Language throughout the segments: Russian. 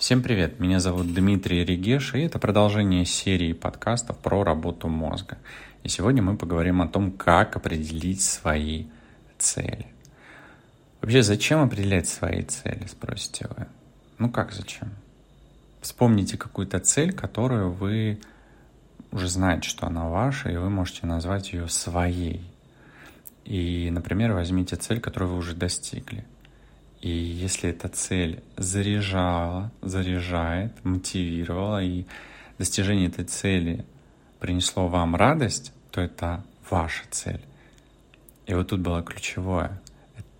Всем привет, меня зовут Дмитрий Регеш, и это продолжение серии подкастов про работу мозга. И сегодня мы поговорим о том, как определить свои цели. Вообще, зачем определять свои цели, спросите вы? Ну как зачем? Вспомните какую-то цель, которую вы уже знаете, что она ваша, и вы можете назвать ее своей. И, например, возьмите цель, которую вы уже достигли – и если эта цель заряжала, заряжает, мотивировала, и достижение этой цели принесло вам радость, то это ваша цель. И вот тут было ключевое.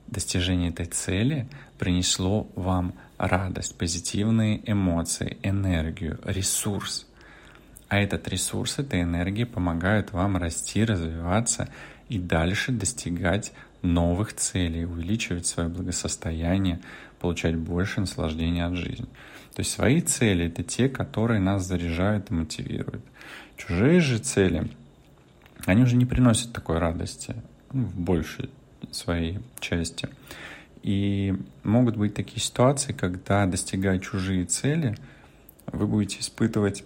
Достижение этой цели принесло вам радость, позитивные эмоции, энергию, ресурс. А этот ресурс, эта энергия помогают вам расти, развиваться и дальше достигать новых целей, увеличивать свое благосостояние, получать больше наслаждения от жизни. То есть свои цели — это те, которые нас заряжают и мотивируют. Чужие же цели, они уже не приносят такой радости ну, в большей своей части. И могут быть такие ситуации, когда, достигая чужие цели, вы будете испытывать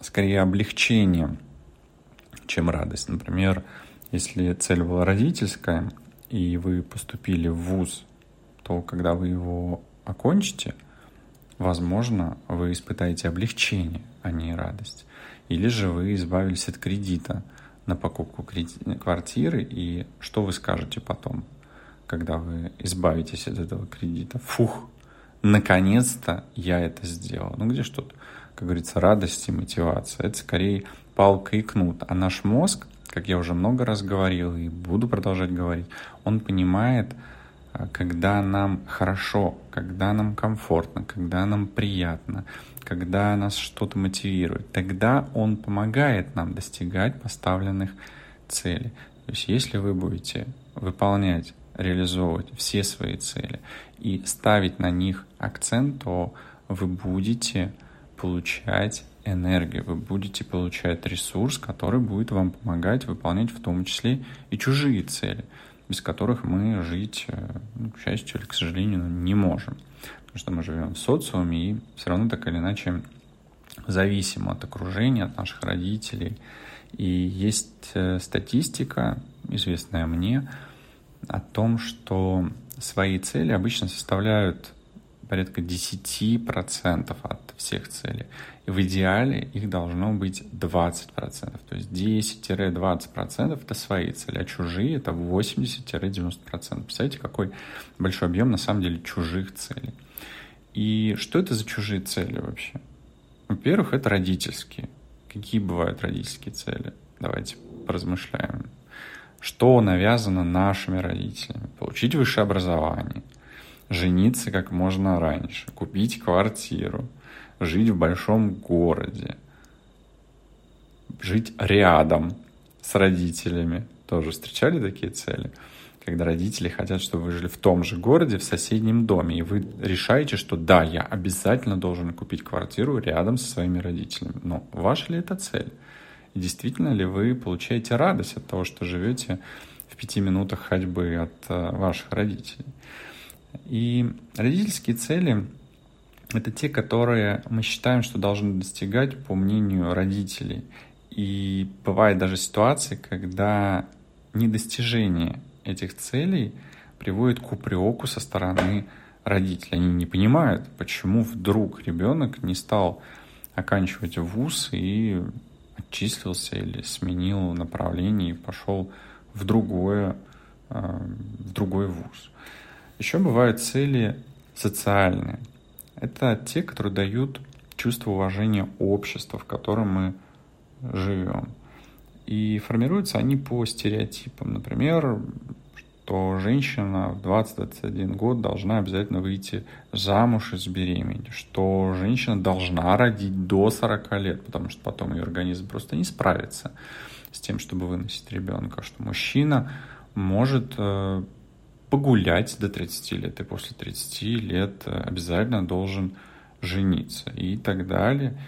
скорее облегчение, чем радость. Например, если цель была родительская, и вы поступили в ВУЗ, то когда вы его окончите, возможно, вы испытаете облегчение, а не радость. Или же вы избавились от кредита на покупку квартиры, и что вы скажете потом, когда вы избавитесь от этого кредита? Фух, наконец-то я это сделал. Ну где что-то, как говорится, радость и мотивация. Это скорее палка и кнут. А наш мозг — как я уже много раз говорил и буду продолжать говорить, он понимает, а, когда нам хорошо, когда нам комфортно, когда нам приятно, когда нас что-то мотивирует, тогда он помогает нам достигать поставленных целей. То есть если вы будете выполнять, реализовывать все свои цели и ставить на них акцент, то вы будете получать энергию, вы будете получать ресурс, который будет вам помогать выполнять в том числе и чужие цели, без которых мы жить, э, ну, к счастью или к сожалению, не можем. Потому что мы живем в социуме и все равно так или иначе зависим от окружения, от наших родителей. И есть э, статистика, известная мне, о том, что свои цели обычно составляют порядка 10% от всех целей. И в идеале их должно быть 20%. То есть 10-20% это свои цели, а чужие это 80-90%. Представляете, какой большой объем на самом деле чужих целей. И что это за чужие цели вообще? Во-первых, это родительские. Какие бывают родительские цели? Давайте поразмышляем. Что навязано нашими родителями? Получить высшее образование – жениться как можно раньше, купить квартиру, жить в большом городе, жить рядом с родителями. Тоже встречали такие цели? Когда родители хотят, чтобы вы жили в том же городе, в соседнем доме, и вы решаете, что да, я обязательно должен купить квартиру рядом со своими родителями. Но ваша ли это цель? И действительно ли вы получаете радость от того, что живете в пяти минутах ходьбы от э, ваших родителей? И родительские цели — это те, которые мы считаем, что должны достигать по мнению родителей. И бывает даже ситуации, когда недостижение этих целей приводит к упреку со стороны родителей. Они не понимают, почему вдруг ребенок не стал оканчивать вуз и отчислился или сменил направление и пошел в другое, э, в другой вуз. Еще бывают цели социальные. Это те, которые дают чувство уважения общества, в котором мы живем. И формируются они по стереотипам. Например, что женщина в 20-21 год должна обязательно выйти замуж и забеременеть, что женщина должна родить до 40 лет, потому что потом ее организм просто не справится с тем, чтобы выносить ребенка, что мужчина может э, погулять до 30 лет, и после 30 лет обязательно должен жениться, и так далее,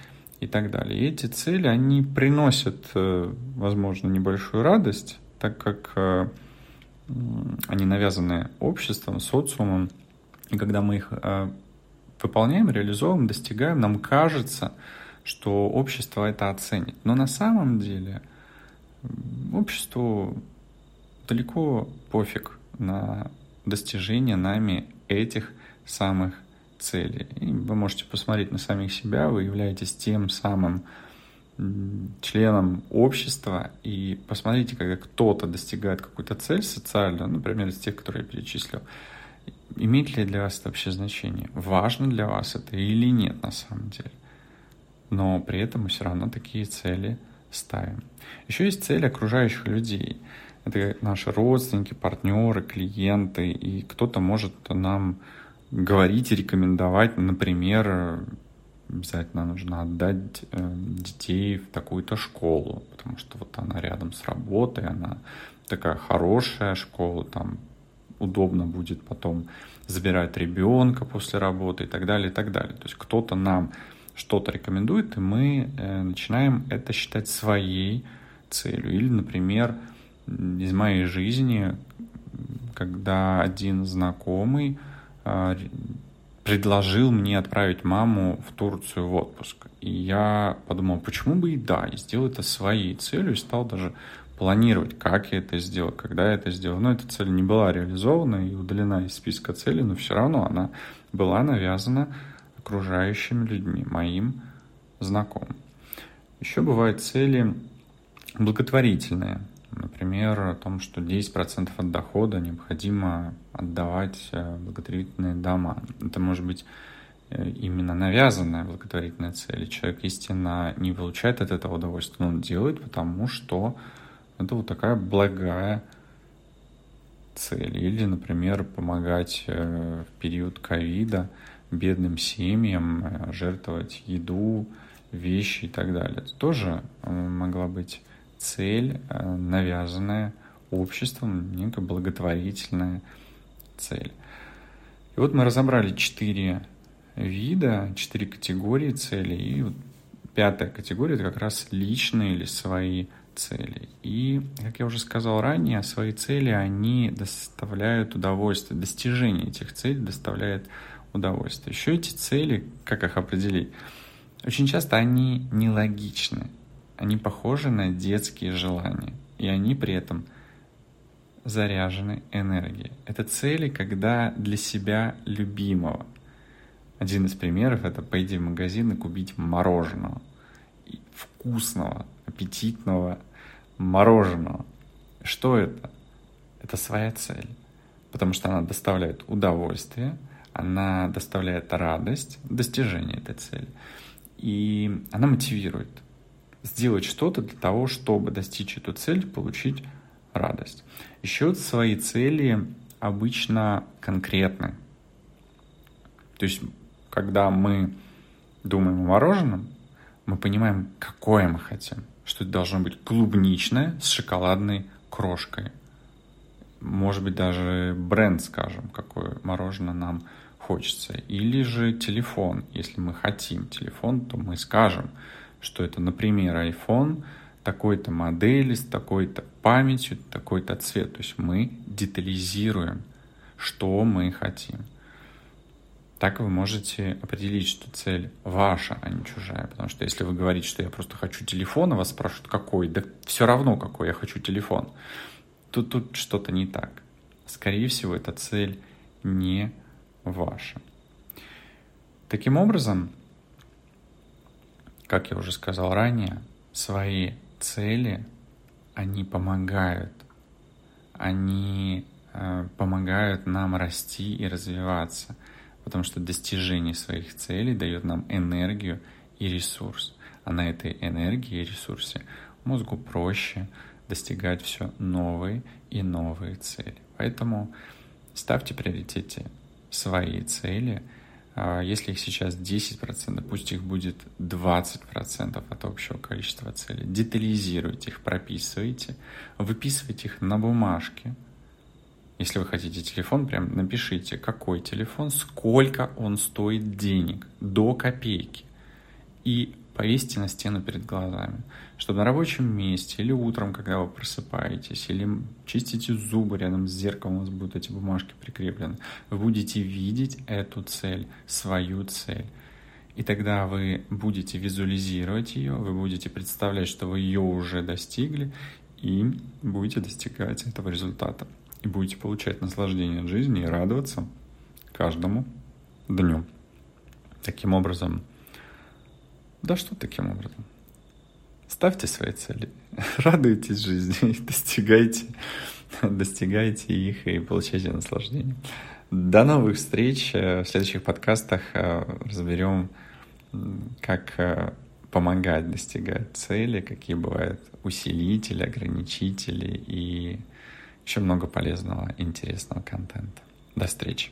и так далее. И эти цели, они приносят, э, возможно, небольшую радость, так как э, они навязаны обществом, социумом, и когда мы их э, выполняем, реализовываем, достигаем, нам кажется, что общество это оценит. Но на самом деле обществу далеко пофиг на достижение нами этих самых целей. И вы можете посмотреть на самих себя, вы являетесь тем самым членом общества, и посмотрите, когда кто-то достигает какую-то цель социальную, например, из тех, которые я перечислил, имеет ли для вас это вообще значение? Важно для вас это или нет на самом деле? Но при этом мы все равно такие цели ставим. Еще есть цели окружающих людей. Это наши родственники, партнеры, клиенты, и кто-то может нам говорить и рекомендовать, например, обязательно нужно отдать э, детей в такую-то школу, потому что вот она рядом с работой, она такая хорошая школа, там удобно будет потом забирать ребенка после работы и так далее, и так далее. То есть кто-то нам что-то рекомендует, и мы э, начинаем это считать своей целью. Или, например, из моей жизни, когда один знакомый э, предложил мне отправить маму в Турцию в отпуск. И я подумал, почему бы и да, и сделал это своей целью, и стал даже планировать, как я это сделал, когда я это сделал. Но эта цель не была реализована и удалена из списка целей, но все равно она была навязана окружающими людьми, моим знакомым. Еще бывают цели благотворительные. Например, о том, что 10% от дохода необходимо отдавать э, благотворительные дома. Это может быть э, именно навязанная благотворительная цель. Человек, естественно, не получает от этого удовольствия, но он делает, потому что это вот такая благая цель. Или, например, помогать э, в период ковида бедным семьям, жертвовать еду, вещи и так далее. Это тоже могла быть цель, э, навязанная обществом, некая благотворительная цель. И вот мы разобрали четыре вида, четыре категории целей. И вот пятая категория – это как раз личные или свои цели. И, как я уже сказал ранее, свои цели, они доставляют удовольствие. Достижение этих целей доставляет удовольствие. Еще эти цели, как их определить? Очень часто они нелогичны. Они похожи на детские желания, и они при этом заряжены энергией. Это цели, когда для себя любимого. Один из примеров — это пойти в магазин и купить мороженого. Вкусного, аппетитного мороженого. Что это? Это своя цель. Потому что она доставляет удовольствие, она доставляет радость, достижение этой цели. И она мотивирует — сделать что-то для того, чтобы достичь эту цель, получить радость. Еще свои цели обычно конкретны. То есть, когда мы думаем о мороженом, мы понимаем, какое мы хотим. Что это должно быть клубничное с шоколадной крошкой. Может быть, даже бренд, скажем, какое мороженое нам хочется. Или же телефон. Если мы хотим телефон, то мы скажем, что это, например, iPhone такой-то модели с такой-то памятью, такой-то цвет. То есть мы детализируем, что мы хотим. Так вы можете определить, что цель ваша, а не чужая. Потому что если вы говорите, что я просто хочу телефон, а вас спрашивают, какой, да все равно какой, я хочу телефон. Тут, тут что-то не так. Скорее всего, эта цель не ваша. Таким образом, как я уже сказал ранее, свои цели, они помогают. Они э, помогают нам расти и развиваться, потому что достижение своих целей дает нам энергию и ресурс. А на этой энергии и ресурсе мозгу проще достигать все новые и новые цели. Поэтому ставьте приоритете свои цели – если их сейчас 10%, пусть их будет 20% от общего количества целей. Детализируйте их, прописывайте, выписывайте их на бумажке. Если вы хотите телефон, прям напишите, какой телефон, сколько он стоит денег, до копейки. И повесьте на стену перед глазами, чтобы на рабочем месте или утром, когда вы просыпаетесь, или чистите зубы рядом с зеркалом, у вас будут эти бумажки прикреплены, вы будете видеть эту цель, свою цель. И тогда вы будете визуализировать ее, вы будете представлять, что вы ее уже достигли, и будете достигать этого результата. И будете получать наслаждение от жизни и радоваться каждому дню. Таким образом, да что таким образом? Ставьте свои цели, радуйтесь жизни, достигайте, достигайте их и получайте наслаждение. До новых встреч. В следующих подкастах э, разберем, как э, помогать достигать цели, какие бывают усилители, ограничители и еще много полезного, интересного контента. До встречи.